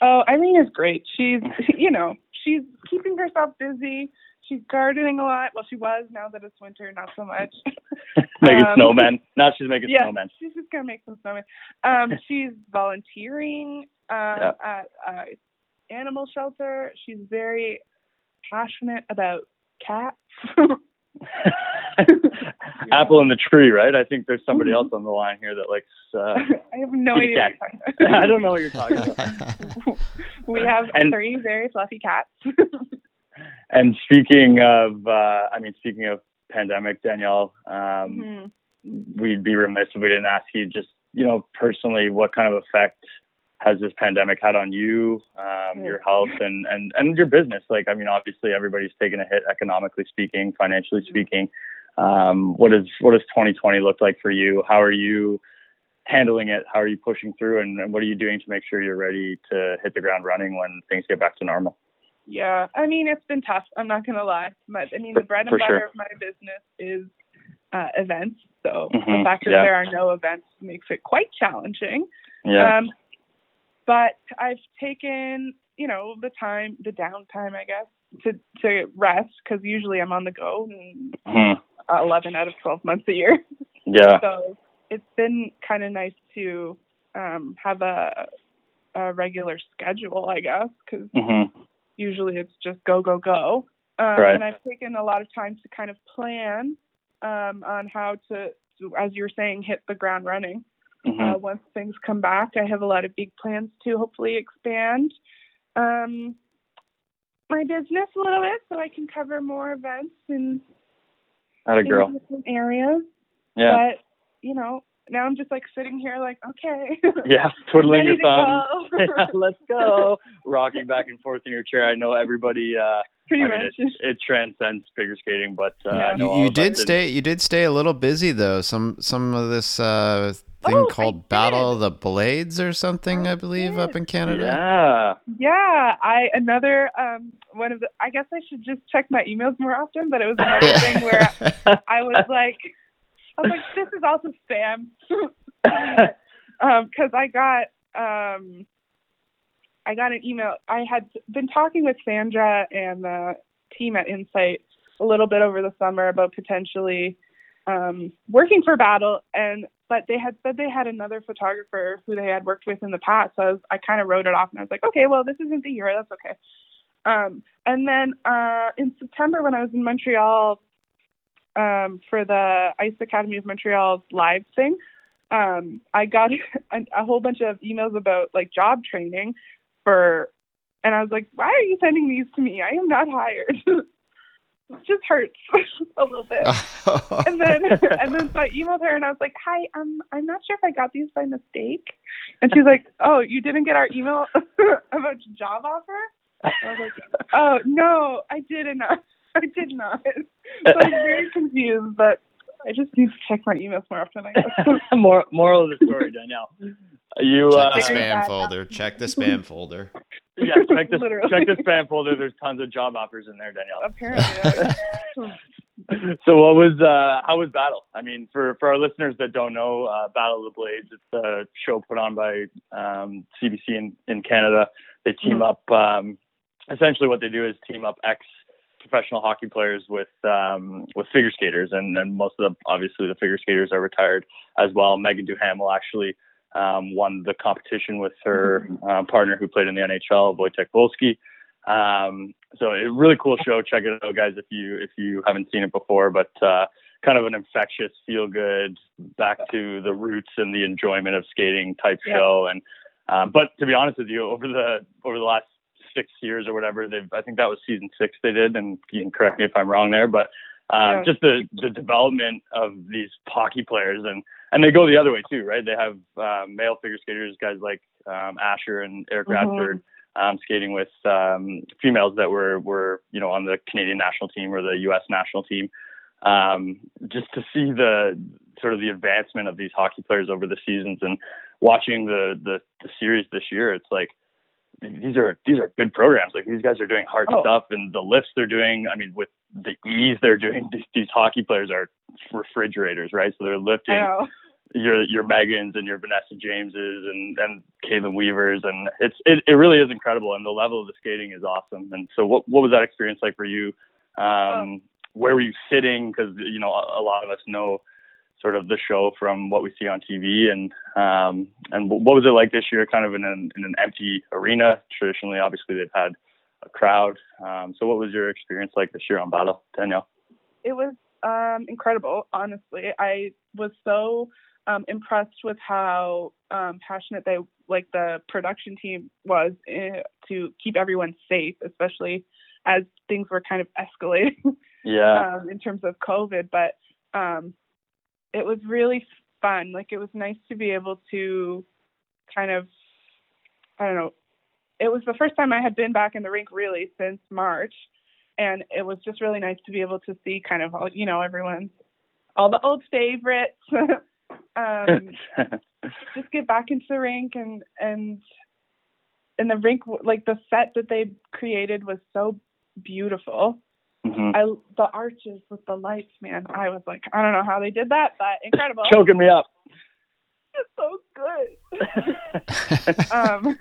Oh, Irene is great. She's you know she's keeping herself busy. She's gardening a lot. Well, she was. Now that it's winter, not so much. making Um, snowmen. Now she's making yeah, snowmen. she's just gonna make some snowmen. Um, she's volunteering um, Yeah. at uh, animal shelter. She's very passionate about cats. Apple in the tree, right? I think there's somebody else on the line here that likes. Uh, I have no idea. What you're talking I don't know what you're talking about. we have And- three very fluffy cats. And speaking of, uh, I mean, speaking of pandemic, Danielle, um, Mhm. we'd be remiss if we didn't ask you just, you know, personally, what kind of effect has this pandemic had on you, um, your health, and, and, and your business? Like, I mean, obviously everybody's taken a hit economically speaking, financially speaking. Um, what is what does 2020 look like for you? How are you handling it? How are you pushing through, and, and what are you doing to make sure you're ready to hit the ground running when things get back to normal? Yeah, I mean it's been tough. I'm not gonna lie, but I mean the bread and butter sure. of my business is uh, events. So Mhm, the fact that yeah. there are no events makes it quite challenging. Yeah. Um, but I've taken, you know, the time, the downtime, I guess, to to rest because usually I'm on the go, and, Mhm. uh, 11 out of 12 months a year. Yeah. So it's been kind of nice to um, have a a regular schedule, I guess, because hmm usually it's just go go go. Um, Right. And I've taken a lot of time to kind of plan um, on how to, to, as you were saying, hit the ground running. Hmm Uh, once things come back, I have a lot of big plans to hopefully expand um, my business a little bit so I can cover more events in, Had a in girl. different areas. Yeah. But you know, now I'm just like sitting here, like, okay, Yeah. Twiddling your to thumbs. go. yeah, let's go. Rocking back and forth in your chair. I know everybody. Uh, Pretty I mean, much. it, it transcends figure skating, but uh, Yeah. I know you, you of us did didn't- stay. You did stay a little busy though. Some some of this uh, thing Oh, I called Battle did. of the Blades or something, I believe, up in Canada. Yeah. Yeah, I another um one of the I guess I should just check my emails more often, but it was another thing where I was like I was like, this is also spam. um, cause I got um I got an email. I had been talking with Sandra and the team at Insight a little bit over the summer about potentially um, working for Battle, and but they had said they had another photographer who they had worked with in the past. So I, was, I kind of wrote it off, and I was like, okay, well, this isn't the year. That's okay. Um, and then uh, in September, when I was in Montreal um, for the Ice Academy of Montreal's live thing, um, I got a, a whole bunch of emails about like job training for, and I was like, why are you sending these to me? I am not hired. it just hurts a little bit. and then and then so I emailed her and I was like, Hi, um, I'm not sure if I got these by mistake. And she's like, Oh, you didn't get our email about job offer? I was like, Oh no, I didn't. I did not. So I'm very confused, but I just need to check my emails more often. I guess. More moral of the story, Danielle. You Check uh, the spam folder. Check the spam folder. Yeah, check the Literally. check the spam folder. There's tons of job offers in there, Danielle. Apparently. so what was uh how was battle i mean for for our listeners that don't know uh battle of the blades it's a show put on by um cbc in in canada they team Mhm. up um essentially what they do is team up ex professional hockey players with um with figure skaters and and most of the obviously the figure skaters are retired as well megan duhamel actually um won the competition with her uh, partner who played in the nhl wojtek wolski um, so a really cool show. Check it out, guys, if you if you haven't seen it before. But uh, kind of an infectious, feel good, back to the roots and the enjoyment of skating type Yeah. show. And um, but to be honest with you, over the over the last six years or whatever, they've I think that was season six they did, and you can correct me if I'm wrong there, but. Um, Yeah. Just the the development of these hockey players, and and they go the other way too, right? They have uh, male figure skaters, guys like um, Asher and Eric Mhm. Radford, um, skating with um, females that were were you know on the Canadian national team or the U.S. national team. Um, just to see the sort of the advancement of these hockey players over the seasons and watching the the, the series this year, it's like these are these are good programs. Like these guys are doing hard Oh. stuff, and the lifts they're doing. I mean, with the ease they're doing, these, these hockey players are refrigerators, right? So they're lifting your your Megans and your Vanessa Jameses and and Kaitlyn Weavers and it's it, it really is incredible and the level of the skating is awesome and so what what was that experience like for you? Um, where were you sitting? Because you know a, a lot of us know sort of the show from what we see on TV and um, and what was it like this year? Kind of in an in an empty arena. Traditionally, obviously they've had a crowd. Um, so what was your experience like this year on Battle, Danielle? it was um, incredible. Honestly, I was so um, impressed with how um, passionate they, like the production team, was eh, to keep everyone safe, especially as things were kind of escalating Yeah. um, in terms of COVID. But um, it was really fun. Like it was nice to be able to kind of, I don't know. It was the first time I had been back in the rink really since March, and it was just really nice to be able to see kind of all you know everyone's all the old favorites. um, just get back into the rink and and and the rink like the set that they created was so beautiful. Mhm. I the arches with the lights, man. I was like, I don't know how they did that, but incredible. Choking me up. It's so good. um,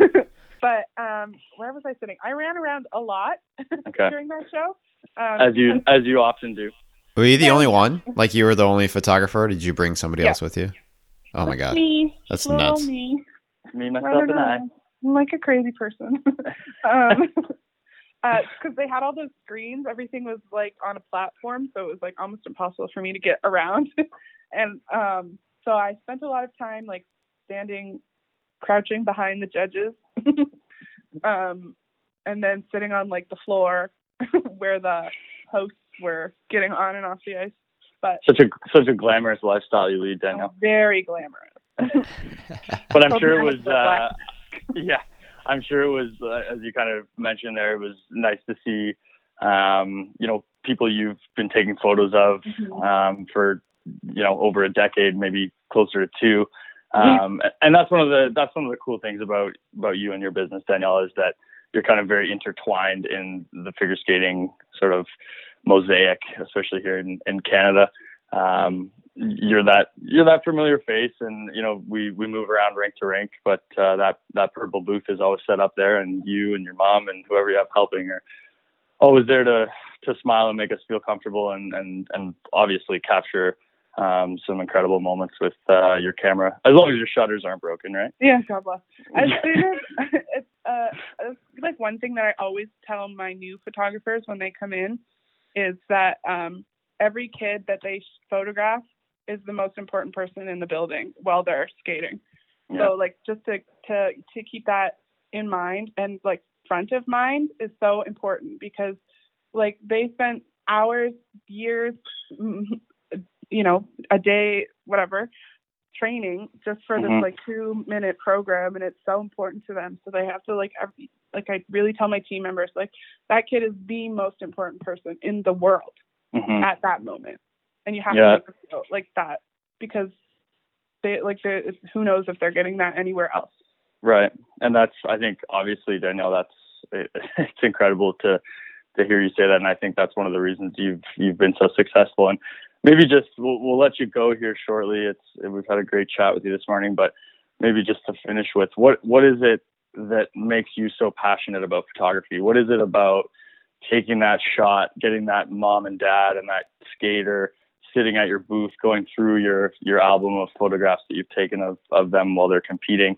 but um, where was I sitting? I ran around a lot Okay. during that show. Um, As you as you often do. Were you the only one? Like you were the only photographer? Did you bring somebody Yeah. else with you? Oh my god, Me, that's little nuts. me. Me, myself, don't and I. know. I'm like a crazy person. um, because they had all those screens, everything was like on a platform, so it was like almost impossible for me to get around. and um, so I spent a lot of time like standing, crouching behind the judges, um, and then sitting on like the floor where the hosts were getting on and off the ice. But Such a such a glamorous lifestyle you lead, Danielle. very glamorous. But I'm sure it was was so black. uh, yeah. I'm sure it was uh, as you kind of mentioned there. It was nice to see um, you know people you've been taking photos of Mhm. um, for you know over a decade, maybe closer to two. Um, and that's one of the that's one of the cool things about about you and your business, Danielle, is that you're kind of very intertwined in the figure skating sort of mosaic, especially here in, in Canada. Um, you're that you're that familiar face, and you know we we move around rink to rink, but uh, that that purple booth is always set up there, and you and your mom and whoever you have helping are always there to to smile and make us feel comfortable, and and and obviously capture um, some incredible moments with uh, your camera, as long as your shutters aren't broken, right? Yeah, God bless. As soon as it's uh, it's like one thing that I always tell my new photographers when they come in is that um, every kid that they photograph is the most important person in the building while they're skating. Yeah. So like just to to to keep that in mind and like front of mind is so important because like they spent hours, years, you know, a day, whatever, training just for Mhm. this like two minute program and it's so important to them. So they have to like every like I really tell my team members like that kid is the most important person in the world Mhm. at that moment. And you have Yeah. to make feel like that because they like they who knows if they're getting that anywhere else. Right, and that's I think obviously Danielle, that's it, it's incredible to to hear you say that, and I think that's one of the reasons you've you've been so successful. And maybe just we'll, we'll let you go here shortly. It's we've had a great chat with you this morning, but maybe just to finish with what what is it that makes you so passionate about photography? What is it about taking that shot, getting that mom and dad and that skater sitting at your booth, going through your your album of photographs that you've taken of of them while they're competing?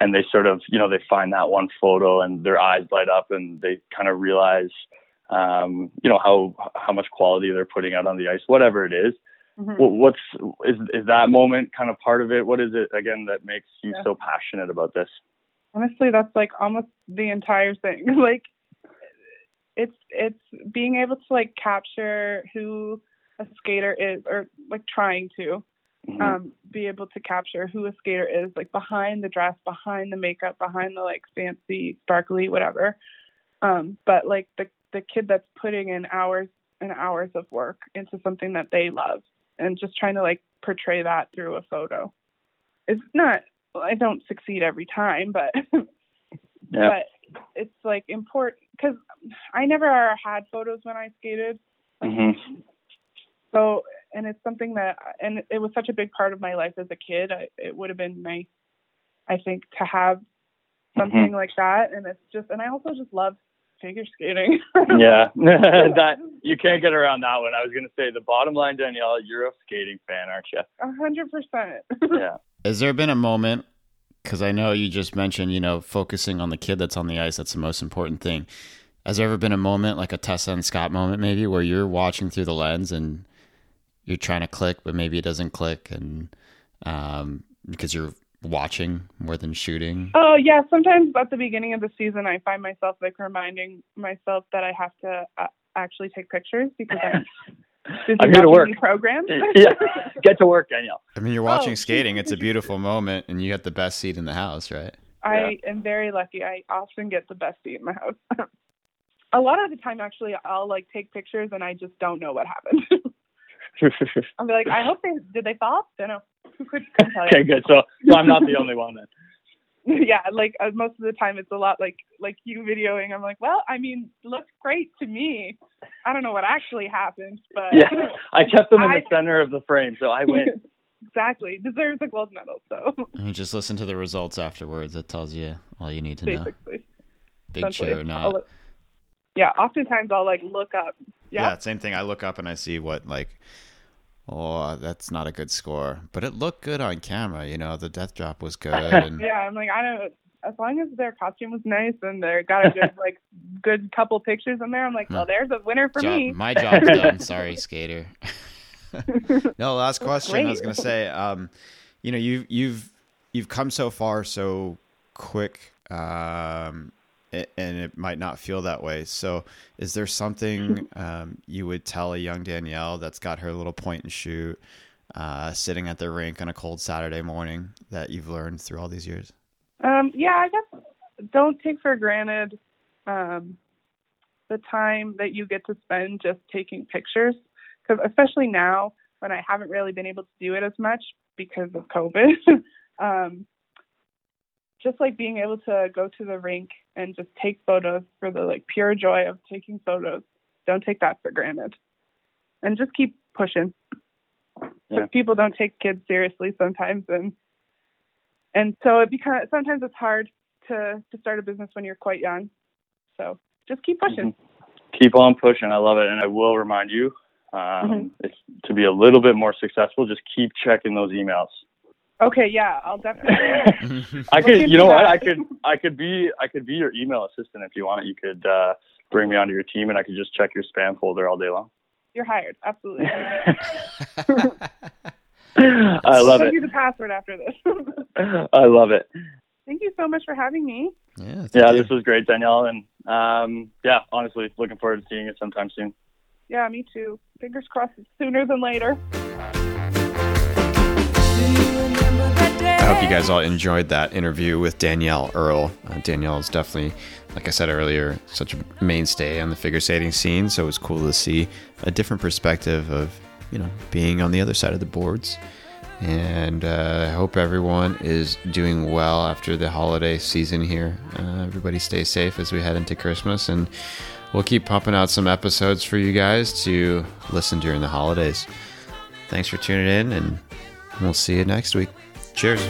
and they sort of you know they find that one photo and their eyes light up and they kind of realize um, you know how how much quality they're putting out on the ice whatever it is Mhm. What's is is that moment kind of part of it what is it again that makes you Yeah. so passionate about this honestly that's like almost the entire thing like it's it's being able to like capture who a skater is or like trying to Mhm. um be able to capture who a skater is like behind the dress behind the makeup behind the like fancy sparkly whatever um but like the the kid that's putting in hours and hours of work into something that they love and just trying to like portray that through a photo it's not I don't succeed every time but yeah but it's like important because I never had photos when I skated. hmm So, and it's something that, and it was such a big part of my life as a kid. I, it would have been nice, I think, to have something like that. And it's just, and I also just love figure skating. yeah that you can't get around that one i was going to say the bottom line danielle you're a skating fan aren't you A hundred percent. yeah Has there been a moment? Because I know you just mentioned, you know, focusing on the kid that's on the ice. That's the most important thing. Has there ever been a moment, like a Tessa and Scott moment, maybe, where you're watching through the lens and you're trying to click, but maybe it doesn't click, and um, because you're watching more than shooting? Oh yeah, sometimes at the beginning of the season, I find myself like reminding myself that I have to uh, actually take pictures because I'm busy I'm here to work. these programs. yeah get to work danielle I mean, you're Oh. watching skating. It's a beautiful moment, and you got the best seat in the house, right? I am very lucky. I often get the best seat in my house. a lot of the time, actually, I'll like take pictures and I just don't know what happened. I'll be like, I hope they did they fall? I don't know. Who could couldn't tell okay good so, so i'm not the only one then yeah, like uh, most of the time, it's a lot like like you videoing. I'm like, well, I mean, looks great to me. I don't know what actually happened, but yeah i kept them in the center of the frame so i win exactly deserves a gold medal. So And you just listen to the results afterwards. That tells you all you need to know. basically, Big essentially, show or not. I'll- yeah, oftentimes I'll like look up. Yeah, Yeah, same thing. I look up and I see what like, oh, that's not a good score, but it looked good on camera. You know, the death drop was good, and yeah. I'm like, I don't. As long as their costume was nice and they got a good like good couple pictures in there, I'm like, well, there's a winner for job, me. my job's done. Sorry, skater. no, last question. I was gonna say, um, you know, you've you've you've come so far so quick, um, and it might not feel that way. So, is there something um, you would tell a young Danielle that's got her little point and shoot, uh, sitting at the rink on a cold Saturday morning that you've learned through all these years? Um, yeah, I guess don't take for granted um, the time that you get to spend just taking pictures, because especially now when I haven't really been able to do it as much because of COVID. just like being able to go to the rink and just take photos for the like pure joy of taking photos. Don't take that for granted, and just keep pushing. Yeah. people don't take kids seriously sometimes, and and so it becomes sometimes it's hard to to start a business when you're quite young. So just keep pushing. keep on pushing. I love it, and I will remind you, um, Mhm. if, to be a little bit more successful, just keep checking those emails. Okay, yeah, I'll definitely. I could, you know what? I could, I could be, I could be your email assistant if you want. It. You could uh, bring me onto your team, and I could just check your spam folder all day long. You're hired. Absolutely. I love I'll it. give you the password after this. I love it. Thank you so much for having me. Yeah. Yeah, you. this was great, Danielle, and um, yeah, honestly, looking forward to seeing you sometime soon. Yeah, me too. Fingers crossed it's sooner than later. I hope you guys all enjoyed that interview with Danielle Earl. Uh, Danielle is definitely, like I said earlier, such a mainstay on the figure skating scene. So it was cool to see a different perspective of, you know, being on the other side of the boards. And uh, I hope everyone is doing well after the holiday season here. Uh, everybody stay safe as we head into Christmas. And we'll keep pumping out some episodes for you guys to listen during the holidays. Thanks for tuning in, and we'll see you next week. Cheers.